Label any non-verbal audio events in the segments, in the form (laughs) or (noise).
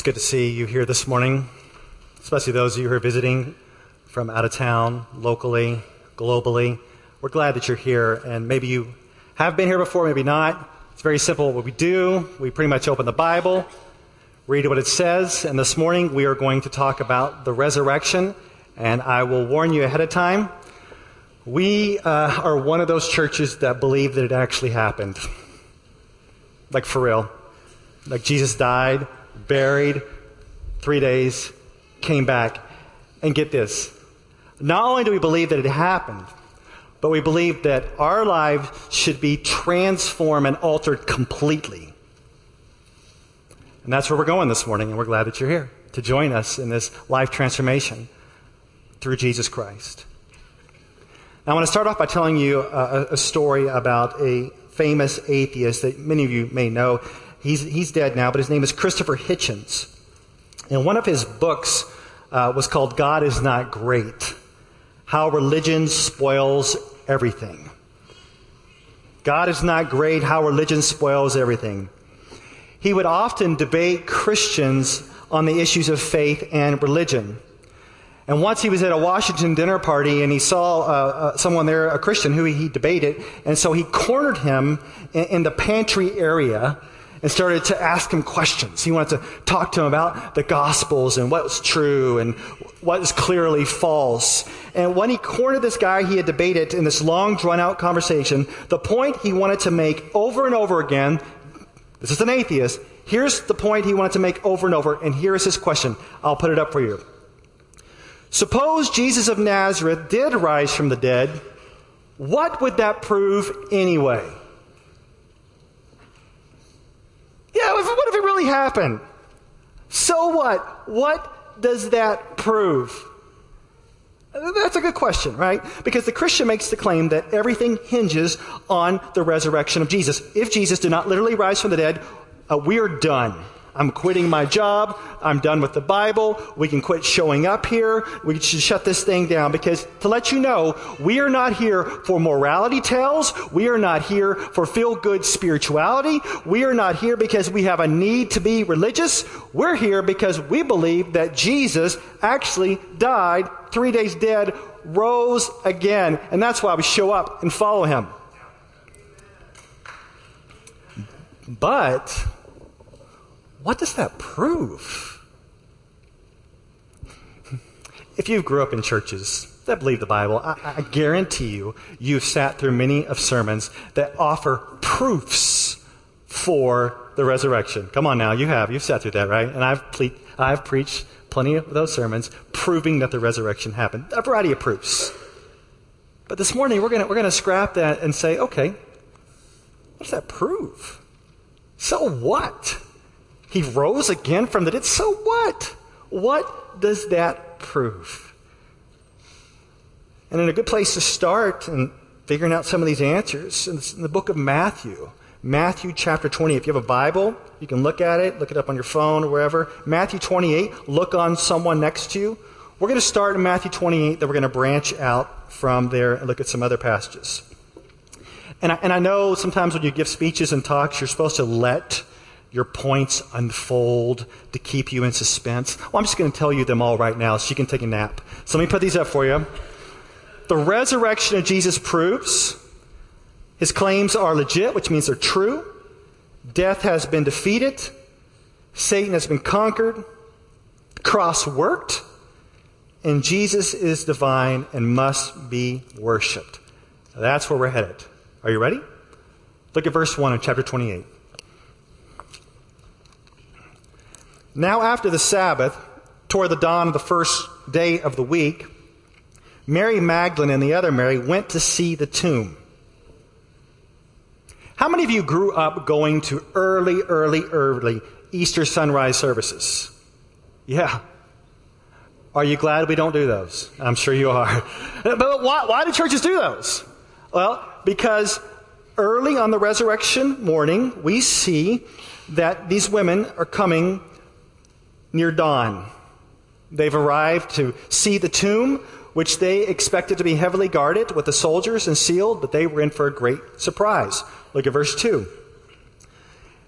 It's good to see you here this morning, especially those of you who are visiting from out of town, locally, globally. We're glad that you're here, and maybe you have been here before, maybe not. It's very simple what we do. We pretty much open the Bible, read what it says, and this morning we are going to talk about the resurrection. And I will warn you ahead of time we uh, are one of those churches that believe that it actually happened. Like for real. Like Jesus died, buried, three days, came back. And get this not only do we believe that it happened, but we believe that our lives should be transformed and altered completely. And that's where we're going this morning, and we're glad that you're here to join us in this life transformation through Jesus Christ. Now, I want to start off by telling you a, a story about a famous atheist that many of you may know. He's, he's dead now, but his name is Christopher Hitchens. And one of his books uh, was called God is Not Great How Religion Spoils Everything. God is not great, how religion spoils everything. He would often debate Christians on the issues of faith and religion. And once he was at a Washington dinner party and he saw uh, uh, someone there, a Christian, who he debated. And so he cornered him in, in, the pantry area and started to ask him questions. He wanted to talk to him about the Gospels and what's true and what is clearly false. And when he cornered this guy he had debated in this long, drawn out conversation, the point he wanted to make over and over again this is an atheist. Here's the point he wanted to make over and over, and here is his question. I'll put it up for you. Suppose Jesus of Nazareth did rise from the dead, what would that prove anyway? Yeah, what if it really happened? So what? What does that prove? That's a good question, right? Because the Christian makes the claim that everything hinges on the resurrection of Jesus. If Jesus did not literally rise from the dead, uh, we're done. I'm quitting my job. I'm done with the Bible. We can quit showing up here. We should shut this thing down because to let you know, we are not here for morality tales. We are not here for feel good spirituality. We are not here because we have a need to be religious. We're here because we believe that Jesus actually died, three days dead, rose again. And that's why we show up and follow him. But what does that prove? If you grew up in churches that believe the Bible, I, I guarantee you, you've sat through many of sermons that offer proofs for the resurrection. Come on now, you have. You've sat through that, right? And I've, ple- I've preached plenty of those sermons proving that the resurrection happened. A variety of proofs. But this morning, we're going we're gonna scrap that and say, okay, what does that prove? So what? He rose again from the dead. So what? What does that prove? And in a good place to start and figuring out some of these answers is in the book of Matthew. Matthew chapter 20. If you have a Bible, you can look at it, look it up on your phone or wherever. Matthew 28, look on someone next to you. We're going to start in Matthew 28, then we're going to branch out from there and look at some other passages. And I, and I know sometimes when you give speeches and talks, you're supposed to let your points unfold to keep you in suspense. Well, I'm just going to tell you them all right now so you can take a nap. So let me put these up for you. The resurrection of Jesus proves his claims are legit, which means they're true. Death has been defeated. Satan has been conquered. The cross worked. And Jesus is divine and must be worshiped. That's where we're headed. Are you ready? Look at verse 1 of chapter 28. Now, after the Sabbath, toward the dawn of the first day of the week, Mary Magdalene and the other Mary went to see the tomb. How many of you grew up going to early, early, early Easter sunrise services? Yeah. Are you glad we don't do those? I'm sure you are. (laughs) But why, why do churches do those? Well, because early on the resurrection morning, we see that these women are coming near dawn. They've arrived to see the tomb, which they expected to be heavily guarded with the soldiers and sealed, but they were in for a great surprise. Look at verse 2.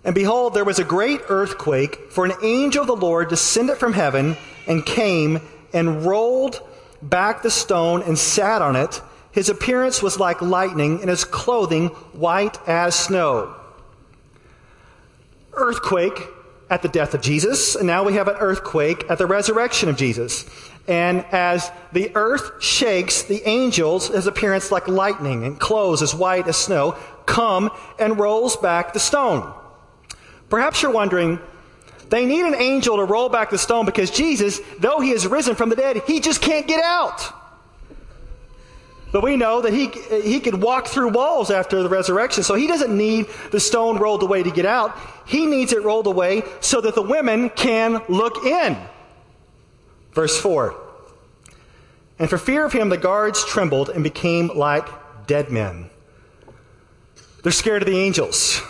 And behold, there was a great earthquake, for an angel of the Lord descended from heaven and came and rolled back the stone and sat on it. His appearance was like lightning, and his clothing white as snow. Earthquake at the death of Jesus, and now we have an earthquake at the resurrection of Jesus. And as the earth shakes, the angels, his appearance like lightning and clothes as white as snow, come and rolls back the stone. Perhaps you're wondering, they need an angel to roll back the stone because Jesus, though he is risen from the dead, he just can't get out. But we know that he, he could walk through walls after the resurrection, so he doesn't need the stone rolled away to get out. He needs it rolled away so that the women can look in. Verse 4 And for fear of him, the guards trembled and became like dead men. They're scared of the angels.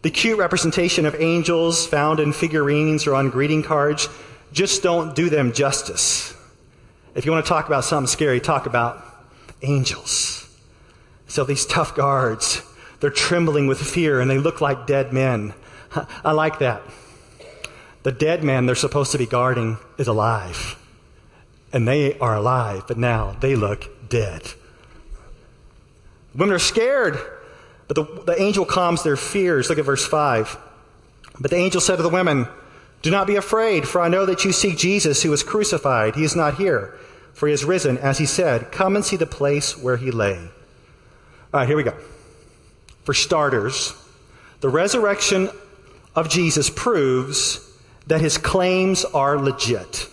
The cute representation of angels found in figurines or on greeting cards just don't do them justice. If you want to talk about something scary, talk about angels. So these tough guards, they're trembling with fear and they look like dead men. (laughs) I like that. The dead man they're supposed to be guarding is alive. And they are alive, but now they look dead. Women are scared but the, the angel calms their fears. Look at verse 5. But the angel said to the women, Do not be afraid, for I know that you seek Jesus who was crucified. He is not here, for he has risen, as he said. Come and see the place where he lay. All right, here we go. For starters, the resurrection of Jesus proves that his claims are legit,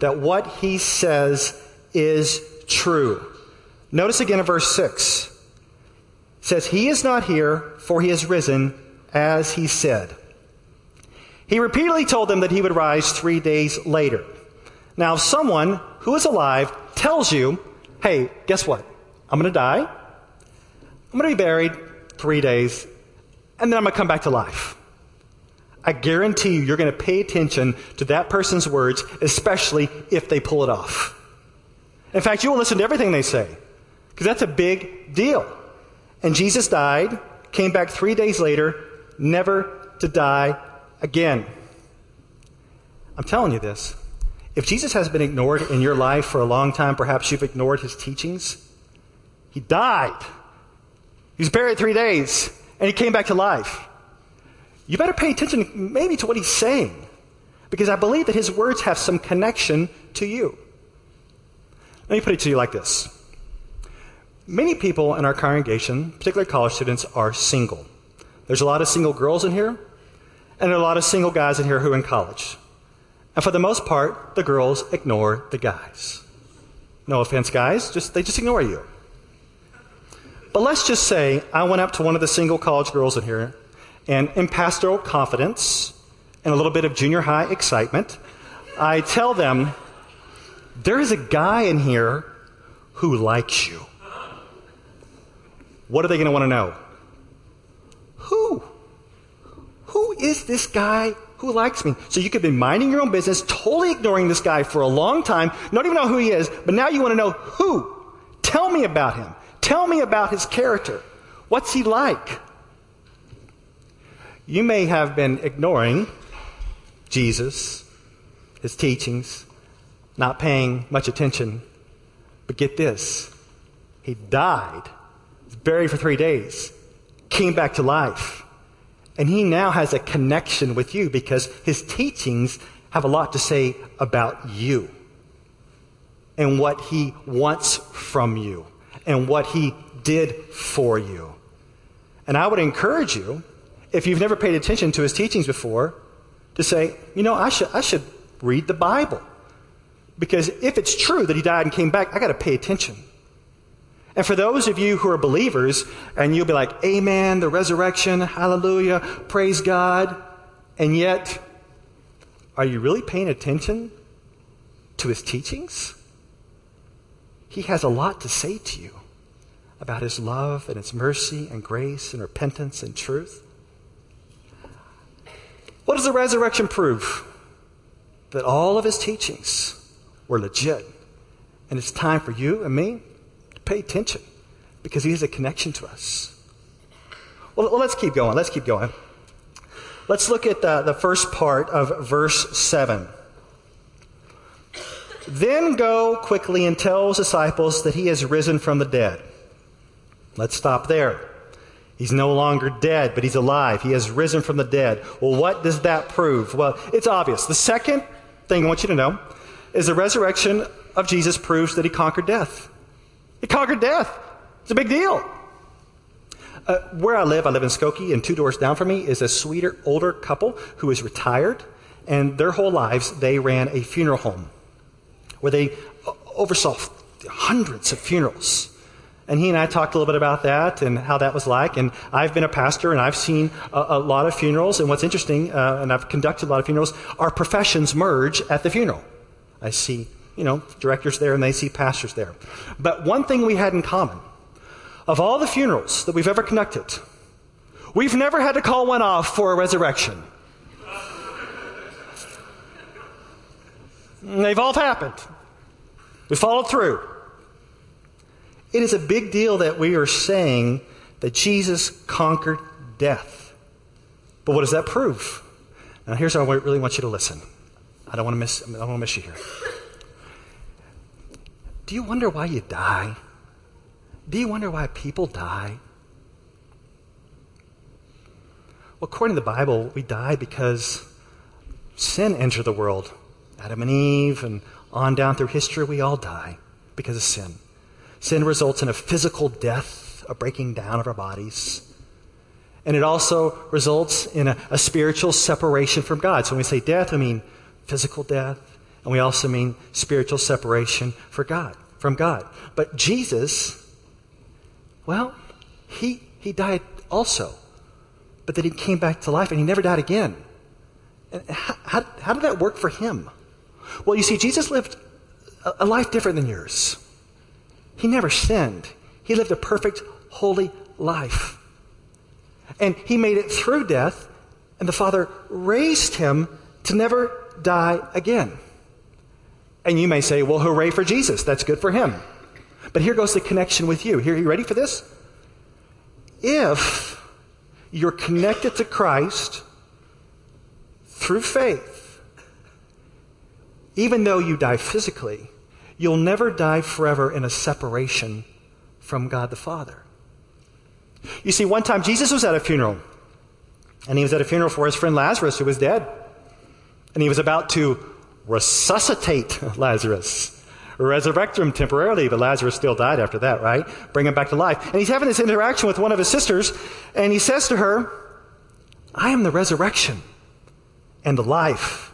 that what he says is true. Notice again in verse 6 says, He is not here, for he has risen, as he said. He repeatedly told them that he would rise three days later. Now, if someone who is alive tells you, hey, guess what? I'm going to die. I'm going to be buried three days, and then I'm going to come back to life. I guarantee you, you're going to pay attention to that person's words, especially if they pull it off. In fact, you will listen to everything they say, because that's a big deal. And Jesus died, came back three days later, never to die again. I'm telling you this. If Jesus has been ignored in your life for a long time, perhaps you've ignored his teachings. He died. He was buried three days, and he came back to life. You better pay attention maybe to what he's saying, because I believe that his words have some connection to you. Let me put it to you like this Many people in our congregation, particularly college students, are single. There's a lot of single girls in here, and a lot of single guys in here who are in college. And for the most part, the girls ignore the guys. No offense, guys, just they just ignore you. But let's just say I went up to one of the single college girls in here, and in pastoral confidence and a little bit of junior high excitement, I tell them, there is a guy in here who likes you. What are they going to want to know? Who? Who is this guy who likes me? So you could be minding your own business, totally ignoring this guy for a long time, not even know who he is, but now you want to know who. Tell me about him. Tell me about his character. What's he like? You may have been ignoring Jesus, his teachings, not paying much attention, but get this. He died buried for three days, came back to life. And he now has a connection with you because his teachings have a lot to say about you and what he wants from you and what he did for you. And I would encourage you, if you've never paid attention to his teachings before, to say, you know, I should, I should read the Bible. Because if it's true that he died and came back, I got to pay attention. And for those of you who are believers, and you'll be like, Amen, the resurrection, hallelujah, praise God. And yet, are you really paying attention to his teachings? He has a lot to say to you about his love and his mercy and grace and repentance and truth. What does the resurrection prove? That all of his teachings were legit. And it's time for you and me pay attention because he has a connection to us. Well, let's keep going. Let's keep going. Let's look at the, the first part of verse 7. Then go quickly and tell his disciples that he has risen from the dead. Let's stop there. He's no longer dead, but he's alive. He has risen from the dead. Well, what does that prove? Well, it's obvious. The second thing I want you to know is the resurrection of Jesus proves that he conquered death. He conquered death. It's a big deal. Uh, where I live, I live in Skokie, and two doors down from me is a sweeter, older couple who is retired, and their whole lives they ran a funeral home where they oversaw hundreds of funerals. And he and I talked a little bit about that and how that was like. And I've been a pastor and I've seen a, a lot of funerals. And what's interesting, uh, and I've conducted a lot of funerals, our professions merge at the funeral. I see, you know, directors there and they see pastors there. But one thing we had in common of all the funerals that we've ever conducted, we've never had to call one off for a resurrection. They've all happened. We followed through. It is a big deal that we are saying that Jesus conquered death. But what does that prove? Now, here's how I really want you to listen. I don't want to miss, I don't want to miss you here. Do you wonder why you die? Do you wonder why people die? Well, according to the Bible, we die because sin entered the world. Adam and Eve, and on down through history, we all die because of sin. Sin results in a physical death, a breaking down of our bodies. And it also results in a, a spiritual separation from God. So when we say death, we mean physical death, and we also mean spiritual separation for God, from God. But Jesus, well, he, he died also. But then he came back to life and he never died again. And how, how, how did that work for him? Well, you see, Jesus lived a life different than yours. He never sinned. He lived a perfect, holy life. And he made it through death, and the Father raised him to never die again. And you may say, well, hooray for Jesus. That's good for him. But here goes the connection with you. Here, are you ready for this? If you're connected to Christ through faith, even though you die physically, you'll never die forever in a separation from God the Father. You see, one time Jesus was at a funeral, and he was at a funeral for his friend Lazarus, who was dead. And he was about to resuscitate Lazarus, resurrect him temporarily, but Lazarus still died after that, right? Bring him back to life. And he's having this interaction with one of his sisters, and he says to her, I am the resurrection and the life.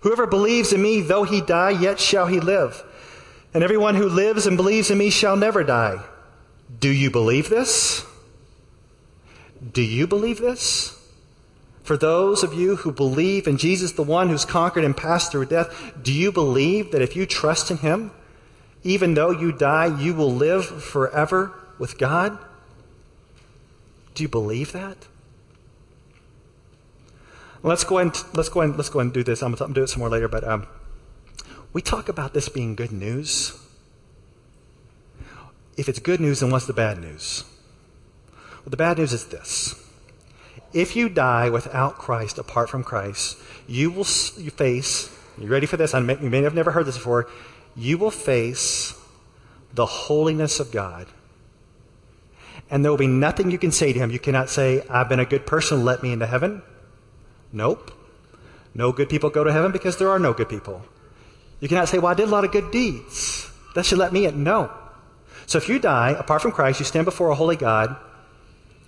Whoever believes in me, though he die, yet shall he live. And everyone who lives and believes in me shall never die. Do you believe this? Do you believe this? For those of you who believe in Jesus, the one who's conquered and passed through death, do you believe that if you trust in him, even though you die, you will live forever with God? Do you believe that? Let's go and let's go and let's go and do this. I'm to do it some more later, but um, we talk about this being good news. If it's good news, then what's the bad news? Well, the bad news is this. If you die without Christ, apart from Christ, you will face, you ready for this? I may, you may have never heard this before. You will face the holiness of God. And there will be nothing you can say to him. You cannot say, I've been a good person, let me into heaven. Nope. No good people go to heaven because there are no good people. You cannot say, Well, I did a lot of good deeds. That should let me in. No. So if you die, apart from Christ, you stand before a holy God.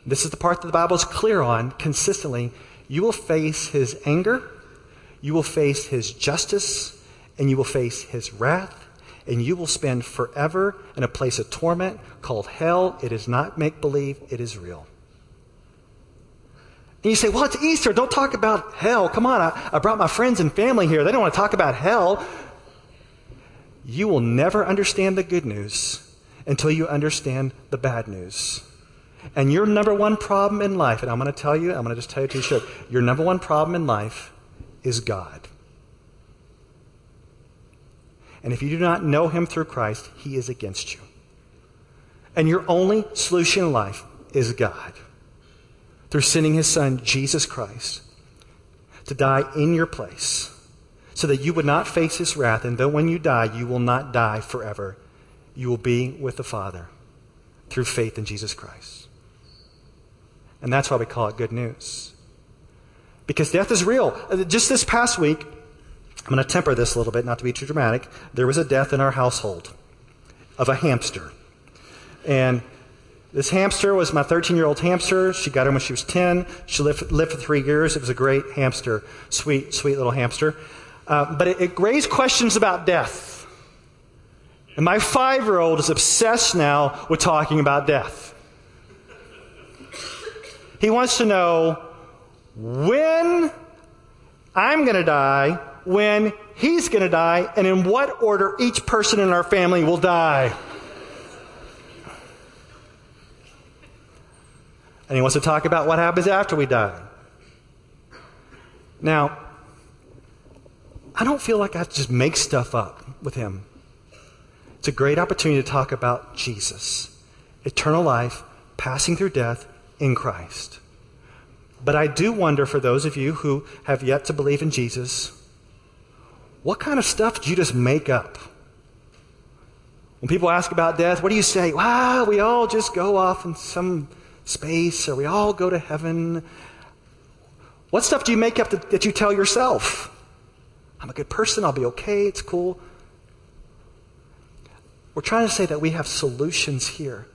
This is the part that the Bible is clear on consistently. You will face his anger, you will face his justice, and you will face his wrath, and you will spend forever in a place of torment called hell. It is not make believe, it is real. And you say, well, it's Easter. Don't talk about hell. Come on, I, I brought my friends and family here. They don't want to talk about hell you will never understand the good news until you understand the bad news. And your number one problem in life, and I'm going to tell you, I'm going to just tell you to show, your number one problem in life is God. And if you do not know him through Christ, he is against you. And your only solution in life is God. Through sending his son, Jesus Christ, to die in your place so that you would not face his wrath, and that when you die, you will not die forever. You will be with the Father through faith in Jesus Christ. And that's why we call it good news. Because death is real. Uh, just this past week, I'm going to temper this a little bit, not to be too dramatic. There was a death in our household of a hamster. And this hamster was my 13 year old hamster. She got her when she was 10. She lived, lived for three years. It was a great hamster, sweet, sweet little hamster. Uh, but it, it raised questions about death. And my five year old is obsessed now with talking about death. He wants to know when I'm going to die, when he's going to die, and in what order each person in our family will die. And he wants to talk about what happens after we die. Now, I don't feel like I have to just make stuff up with him. It's a great opportunity to talk about Jesus, eternal life, passing through death in Christ. But I do wonder for those of you who have yet to believe in Jesus, what kind of stuff do you just make up? When people ask about death, what do you say? Wow, we all just go off in some space, or we all go to heaven. What stuff do you make up that, that you tell yourself? I'm a good person, I'll be okay, it's cool. We're trying to say that we have solutions here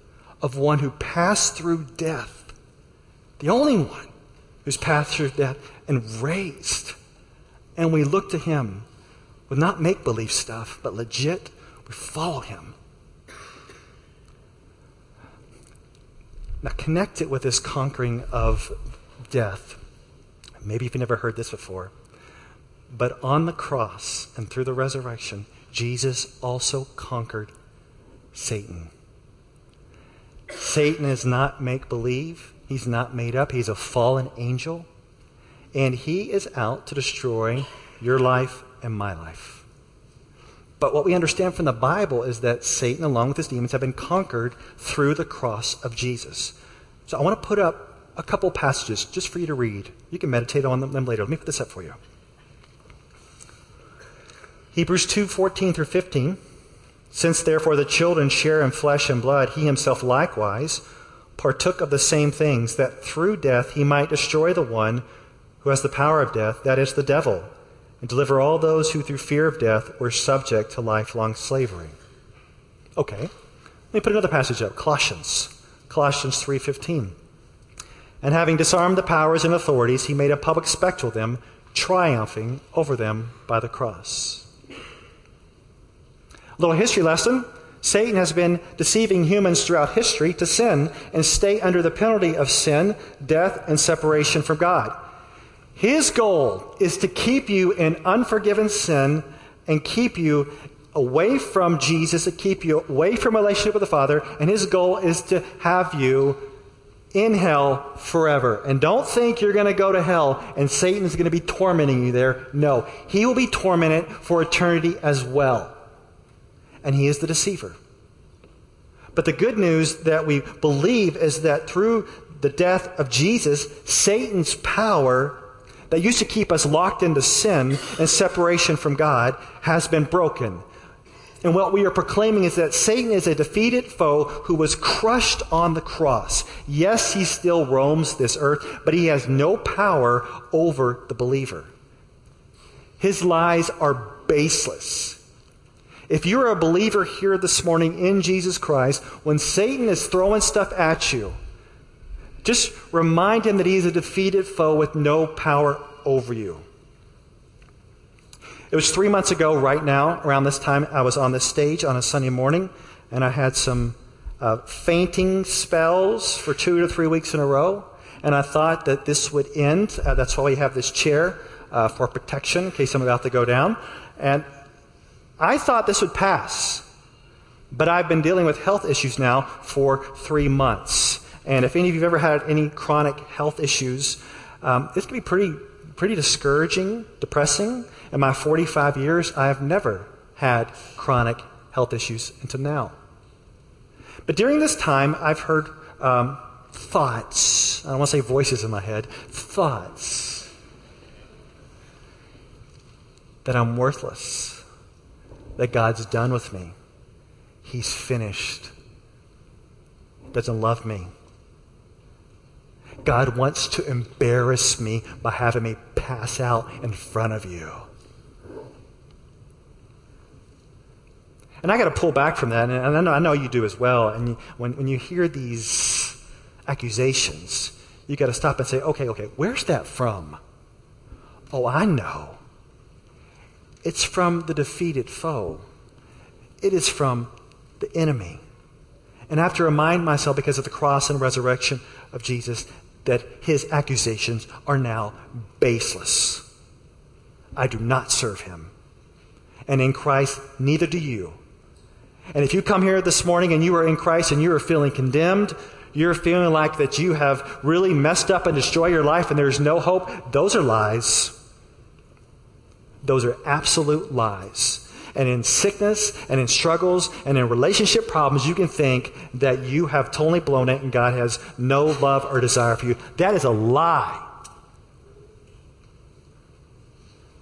of one who passed through death, the only one who's passed through death and raised. And we look to him with not make believe stuff, but legit, we follow him. Now, connect it with this conquering of death. Maybe you've never heard this before. But on the cross and through the resurrection, Jesus also conquered Satan. Satan is not make believe, he's not made up, he's a fallen angel, and he is out to destroy your life and my life. But what we understand from the Bible is that Satan, along with his demons, have been conquered through the cross of Jesus. So I want to put up a couple passages just for you to read. You can meditate on them later. Let me put this up for you. Hebrews 2 14 through 15. Since therefore the children share in flesh and blood, he himself likewise partook of the same things, that through death he might destroy the one who has the power of death, that is, the devil, and deliver all those who through fear of death were subject to lifelong slavery. Okay. Let me put another passage up. Colossians. Colossians 3:15. And having disarmed the powers and authorities, he made a public spectacle of them, triumphing over them by the cross. A little history lesson Satan has been deceiving humans throughout history to sin and stay under the penalty of sin, death, and separation from God. His goal is to keep you in unforgiven sin and keep you away from Jesus, to keep you away from relationship with the Father, and his goal is to have you in hell forever. And don't think you're going to go to hell and Satan is going to be tormenting you there. No, he will be tormented for eternity as well and he is the deceiver. But the good news that we believe is that through the death of Jesus, Satan's power that used to keep us locked into sin and separation from God has been broken. And what we are proclaiming is that Satan is a defeated foe who was crushed on the cross. Yes, he still roams this earth, but he has no power over the believer. His lies are baseless. If you're a believer here this morning in Jesus Christ, when Satan is throwing stuff at you, just remind him that he's a defeated foe with no power over you. It was three months ago, right now, around this time, I was on this stage on a Sunday morning, and I had some uh, fainting spells for two to three weeks in a row. And I thought that this would end. Uh, that's why we have this chair uh, for protection in case I'm about to go down. And I thought this would pass, but I've been dealing with health issues now for three months. And if any of you have ever had any chronic health issues, um, this can be pretty, pretty discouraging, depressing. In my 45 years, I have never had chronic health issues until now. But during this time, I've heard um, thoughts. I don't want to say voices in my head, thoughts that I'm worthless, that God's done with me. He's finished. Doesn't love me. God wants to embarrass me by having me pass out in front of you. And I got to pull back from that, and I know, I know you do as well. And when, when you hear these accusations, you got to stop and say, okay, okay, where's that from? Oh, I know. It's from the defeated foe, it is from the enemy. And I have to remind myself, because of the cross and resurrection of Jesus, that his accusations are now baseless. I do not serve him. And in Christ, neither do you. And if you come here this morning and you are in Christ and you are feeling condemned, you're feeling like that you have really messed up and destroyed your life and there's no hope, those are lies. Those are absolute lies. And in sickness and in struggles and in relationship problems, you can think that you have totally blown it and God has no love or desire for you. That is a lie.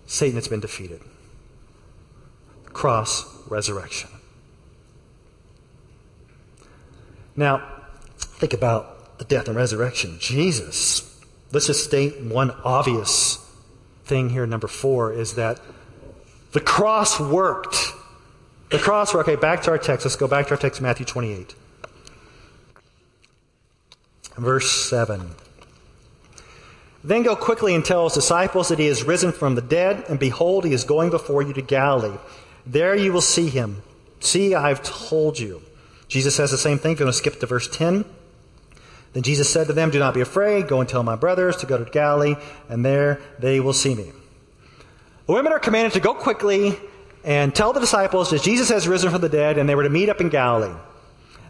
Satan has been defeated. Cross, resurrection. Now, think about the death and resurrection. Jesus. Let's just state one obvious thing here, number four, is that the cross worked. The cross worked. Okay, back to our text. Let's go back to our text, Matthew 28. Verse 7. Then go quickly and tell his disciples that he is risen from the dead, and behold, he is going before you to Galilee. There you will see him. See, I've told you. Jesus says the same thing. You want to skip to verse 10. Then Jesus said to them, Do not be afraid. Go and tell my brothers to go to Galilee, and there they will see me. The women are commanded to go quickly and tell the disciples that Jesus has risen from the dead and they were to meet up in Galilee.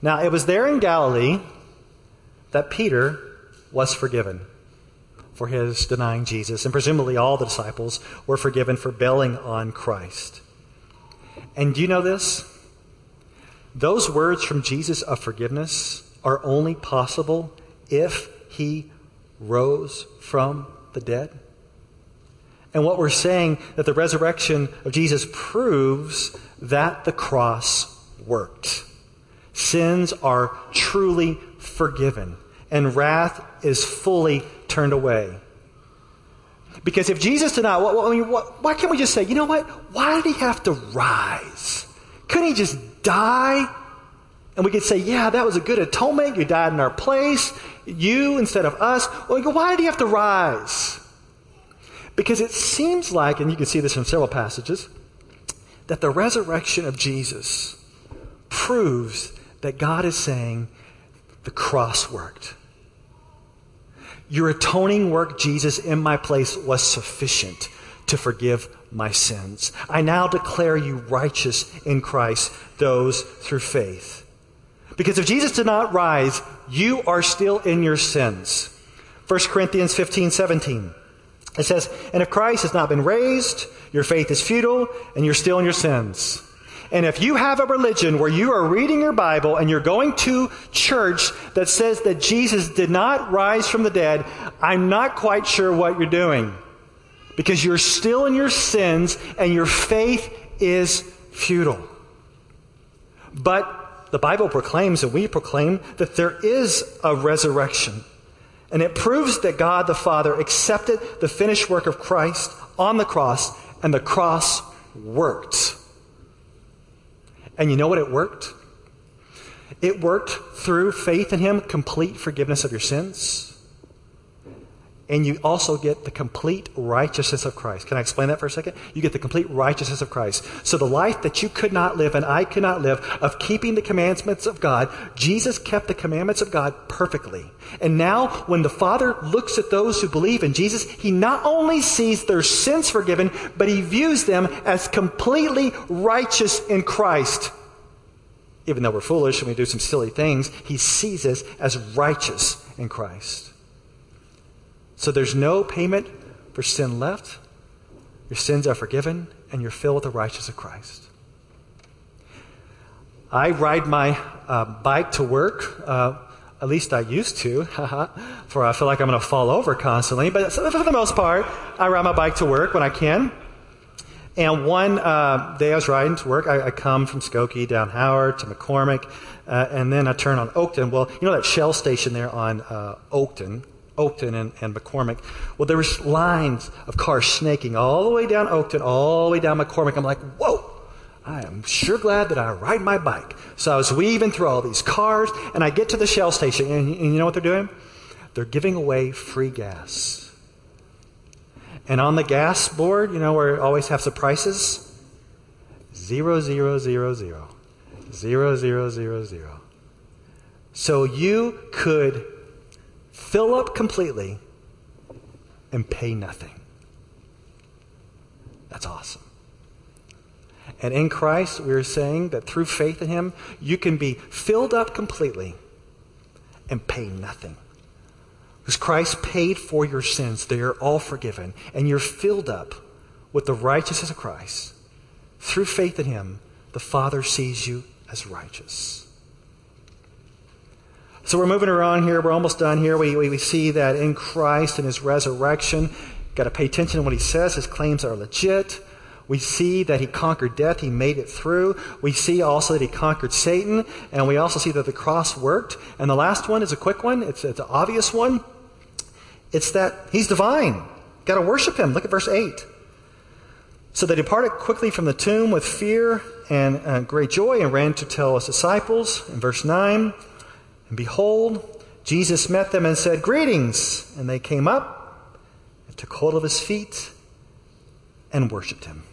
Now, it was there in Galilee that Peter was forgiven for his denying Jesus, and presumably all the disciples were forgiven for bailing on Christ. And do you know this? Those words from Jesus of forgiveness are only possible if he rose from the dead. And what we're saying that the resurrection of Jesus proves that the cross worked. Sins are truly forgiven, and wrath is fully turned away. Because if Jesus did not, what, what, why can't we just say, you know what? Why did he have to rise? Couldn't he just die? And we could say, yeah, that was a good atonement. You died in our place. You instead of us. Well, we go, why did he have to rise? Because it seems like, and you can see this in several passages, that the resurrection of Jesus proves that God is saying the cross worked. Your atoning work, Jesus, in my place was sufficient to forgive my sins. I now declare you righteous in Christ, those through faith. Because if Jesus did not rise, you are still in your sins. 1 Corinthians 15, 17. It says, And if Christ has not been raised, your faith is futile and you're still in your sins. And if you have a religion where you are reading your Bible and you're going to church that says that Jesus did not rise from the dead, I'm not quite sure what you're doing. Because you're still in your sins and your faith is futile. But the Bible proclaims and we proclaim that there is a resurrection. And it proves that God the Father accepted the finished work of Christ on the cross, and the cross worked. And you know what it worked? It worked through faith in Him, complete forgiveness of your sins and you also get the complete righteousness of Christ. Can I explain that for a second? You get the complete righteousness of Christ. So the life that you could not live and I could not live of keeping the commandments of God, Jesus kept the commandments of God perfectly. And now when the Father looks at those who believe in Jesus, he not only sees their sins forgiven, but he views them as completely righteous in Christ. Even though we're foolish and we do some silly things, he sees us as righteous in Christ. So there's no payment for sin left. Your sins are forgiven, and you're filled with the righteousness of Christ. I ride my uh, bike to work. Uh, at least I used to, (laughs) for I feel like I'm going to fall over constantly. But for the most part, I ride my bike to work when I can. And one uh, day I was riding to work. I, I, come from Skokie down Howard to McCormick, uh, and then I turn on Oakton. Well, you know that Shell station there on uh, Oakton, Oakton and, and, McCormick? Well, there was lines of cars snaking all the way down Oakton, all the way down McCormick. I'm like, whoa! I am sure glad that I ride my bike. So I was weaving through all these cars, and I get to the Shell station, and, and you know what they're doing? They're giving away free gas. And on the gas board, you know, where it always has the prices, zero, zero, zero, zero. Zero, zero, zero, zero. So you could fill up completely and pay nothing. That's awesome. And in Christ, we're saying that through faith in Him, you can be filled up completely and pay nothing. Because Christ paid for your sins, they are all forgiven, and you're filled up with the righteousness of Christ. Through faith in Him, the Father sees you as righteous. So we're moving around here. We're almost done here. We, we, we see that in Christ and His resurrection, got to pay attention to what He says. His claims are legit. We see that he conquered death, he made it through. We see also that he conquered Satan, and we also see that the cross worked. And the last one is a quick one, it's, it's an obvious one. It's that he's divine. Got to worship him. Look at verse 8. So they departed quickly from the tomb with fear and uh, great joy and ran to tell his disciples. In verse 9, and behold, Jesus met them and said, Greetings! And they came up and took hold of his feet and worshiped him.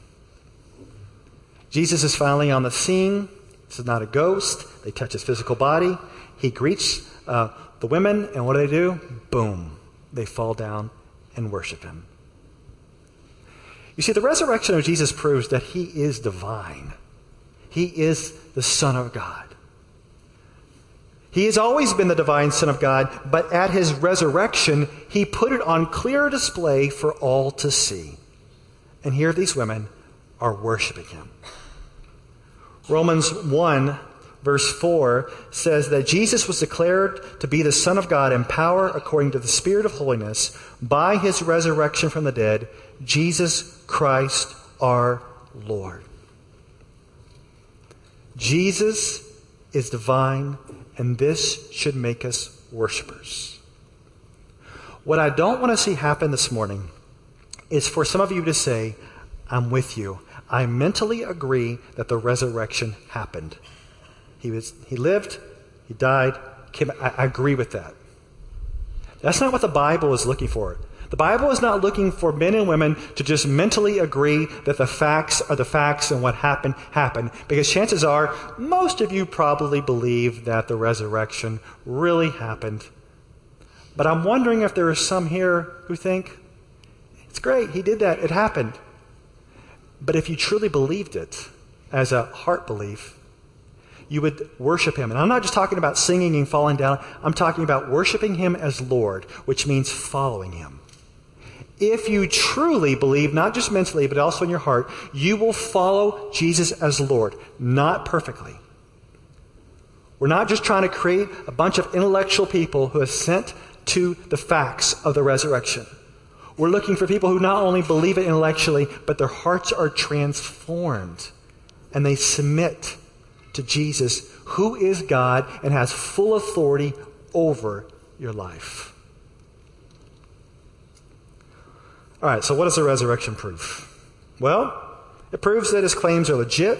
Jesus is finally on the scene. This is not a ghost. They touch his physical body. He greets uh, the women, and what do they do? Boom they fall down and worship him. You see, the resurrection of Jesus proves that he is divine. He is the Son of God. He has always been the divine Son of God, but at his resurrection, he put it on clear display for all to see. And here these women are worshiping him. Romans 1 verse 4 says that Jesus was declared to be the Son of God in power according to the Spirit of holiness by his resurrection from the dead, Jesus Christ our Lord. Jesus is divine, and this should make us worshipers. What I don't want to see happen this morning is for some of you to say, I'm with you. I mentally agree that the resurrection happened. He, was, he lived, he died, came, I, I agree with that. That's not what the Bible is looking for. The Bible is not looking for men and women to just mentally agree that the facts are the facts and what happened happened. Because chances are, most of you probably believe that the resurrection really happened. But I'm wondering if there are some here who think, it's great, he did that, it happened. But if you truly believed it as a heart belief, you would worship him. And I'm not just talking about singing and falling down, I'm talking about worshiping him as Lord, which means following him. If you truly believe, not just mentally, but also in your heart, you will follow Jesus as Lord, not perfectly. We're not just trying to create a bunch of intellectual people who assent to the facts of the resurrection. We're looking for people who not only believe it intellectually, but their hearts are transformed and they submit to Jesus, who is God and has full authority over your life. All right, so what does the resurrection prove? Well, it proves that his claims are legit,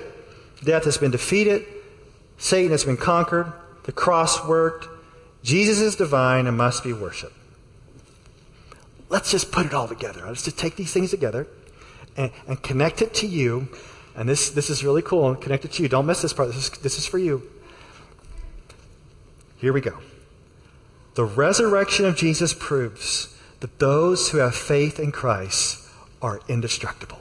death has been defeated, Satan has been conquered, the cross worked, Jesus is divine and must be worshiped. Let's just put it all together. Let's just take these things together and, and connect it to you and this, this is really cool and it to you. Don't miss this part. This is, this is for you. Here we go. The resurrection of Jesus proves that those who have faith in Christ are indestructible.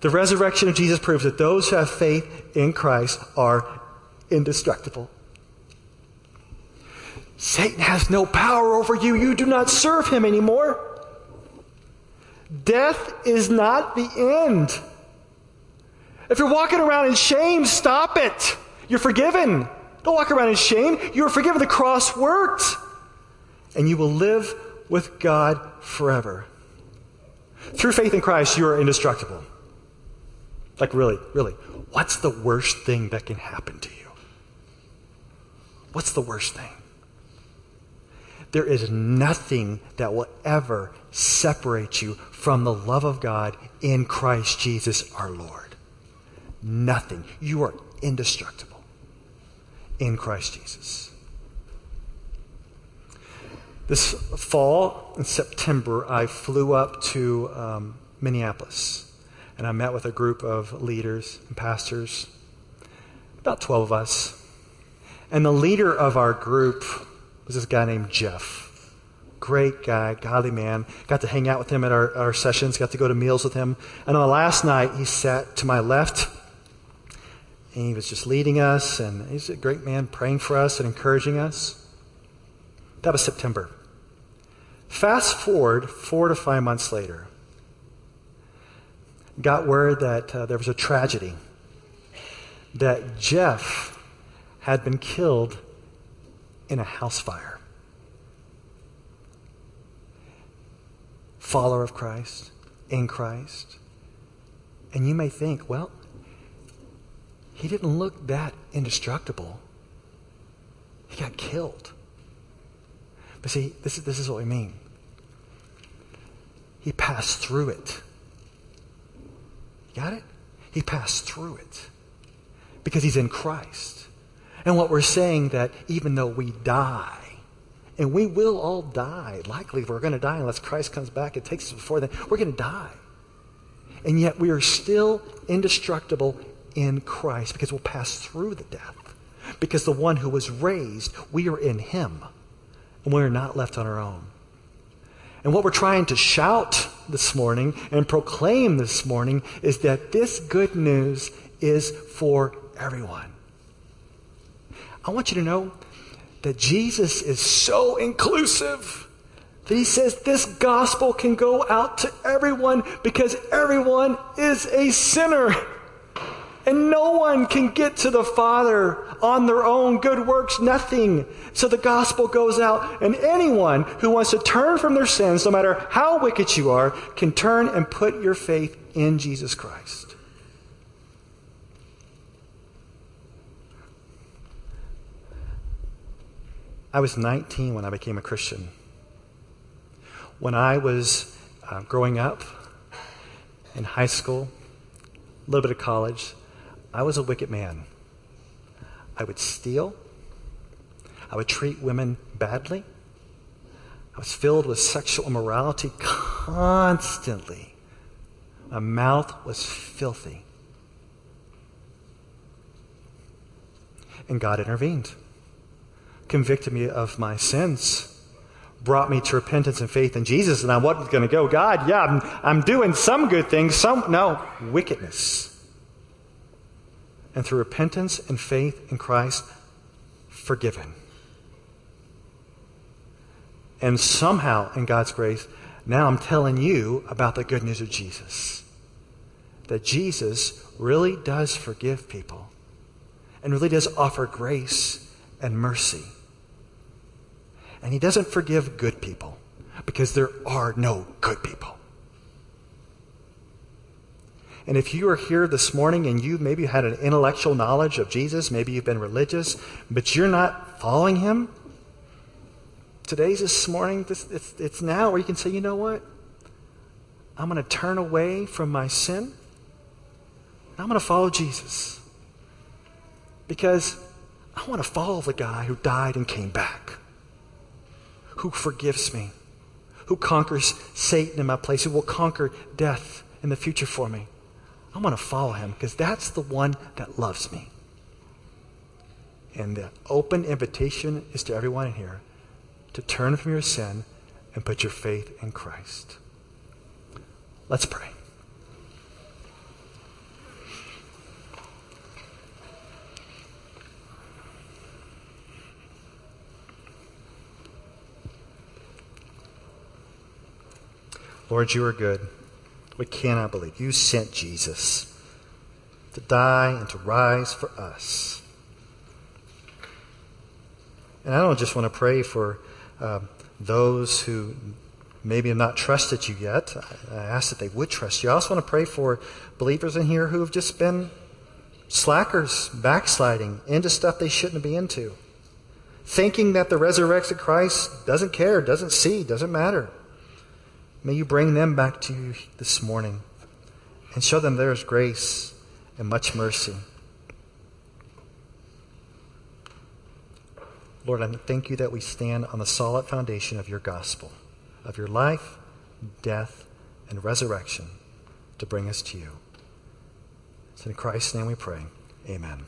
The resurrection of Jesus proves that those who have faith in Christ are indestructible. Satan has no power over you. You do not serve him anymore. Death is not the end. If you're walking around in shame, stop it. You're forgiven. Don't walk around in shame. You are forgiven. The cross worked. And you will live with God forever. Through faith in Christ, you are indestructible. Like, really, really, what's the worst thing that can happen to you? What's the worst thing? There is nothing that will ever separate you from the love of God in Christ Jesus our Lord. Nothing. You are indestructible in Christ Jesus. This fall in September, I flew up to um, Minneapolis and I met with a group of leaders and pastors, about 12 of us. And the leader of our group was this guy named Jeff. Great guy, godly man. Got to hang out with him at our, our sessions, got to go to meals with him. And on the last night, he sat to my left and he was just leading us, and he's a great man praying for us and encouraging us. That was September. Fast forward four to five months later, got word that uh, there was a tragedy, that Jeff had been killed in a house fire. Follower of Christ, in Christ. And you may think, well, he didn't look that indestructible. He got killed. But see, this is, this is what we mean. He passed through it. Got it? He passed through it because he's in Christ. And what we're saying that even though we die, and we will all die, likely we're going to die unless Christ comes back and takes us before then, we're going to die. And yet we are still indestructible in Christ because we'll pass through the death. Because the one who was raised, we are in him. And we're not left on our own. And what we're trying to shout this morning and proclaim this morning is that this good news is for everyone. I want you to know that Jesus is so inclusive that he says this gospel can go out to everyone because everyone is a sinner. (laughs) And no one can get to the Father on their own. Good works, nothing. So the gospel goes out, and anyone who wants to turn from their sins, no matter how wicked you are, can turn and put your faith in Jesus Christ. I was 19 when I became a Christian. When I was uh, growing up in high school, a little bit of college, I was a wicked man. I would steal. I would treat women badly. I was filled with sexual immorality constantly. My mouth was filthy. And God intervened, convicted me of my sins, brought me to repentance and faith in Jesus. And I wasn't going to go, God, yeah, I'm, I'm doing some good things, some, no, wickedness and through repentance and faith in Christ, forgiven. And somehow, in God's grace, now I'm telling you about the good news of Jesus. That Jesus really does forgive people and really does offer grace and mercy. And he doesn't forgive good people because there are no good people. And if you are here this morning and you maybe had an intellectual knowledge of Jesus, maybe you've been religious, but you're not following him, today's this morning, this, it's, it's now where you can say, you know what? I'm going to turn away from my sin. I'm going to follow Jesus. Because I want to follow the guy who died and came back, who forgives me, who conquers Satan in my place, who will conquer death in the future for me. I'm going to follow him because that's the one that loves me. And the open invitation is to everyone in here to turn from your sin and put your faith in Christ. Let's pray. Lord, you are good. We cannot believe. You sent Jesus to die and to rise for us. And I don't just want to pray for uh, those who maybe have not trusted you yet. I ask that they would trust you. I also want to pray for believers in here who have just been slackers, backsliding into stuff they shouldn't be into, thinking that the resurrected Christ doesn't care, doesn't see, doesn't matter. May you bring them back to you this morning and show them there is grace and much mercy. Lord, I thank you that we stand on the solid foundation of your gospel, of your life, death, and resurrection to bring us to you. It's in Christ's name we pray. Amen.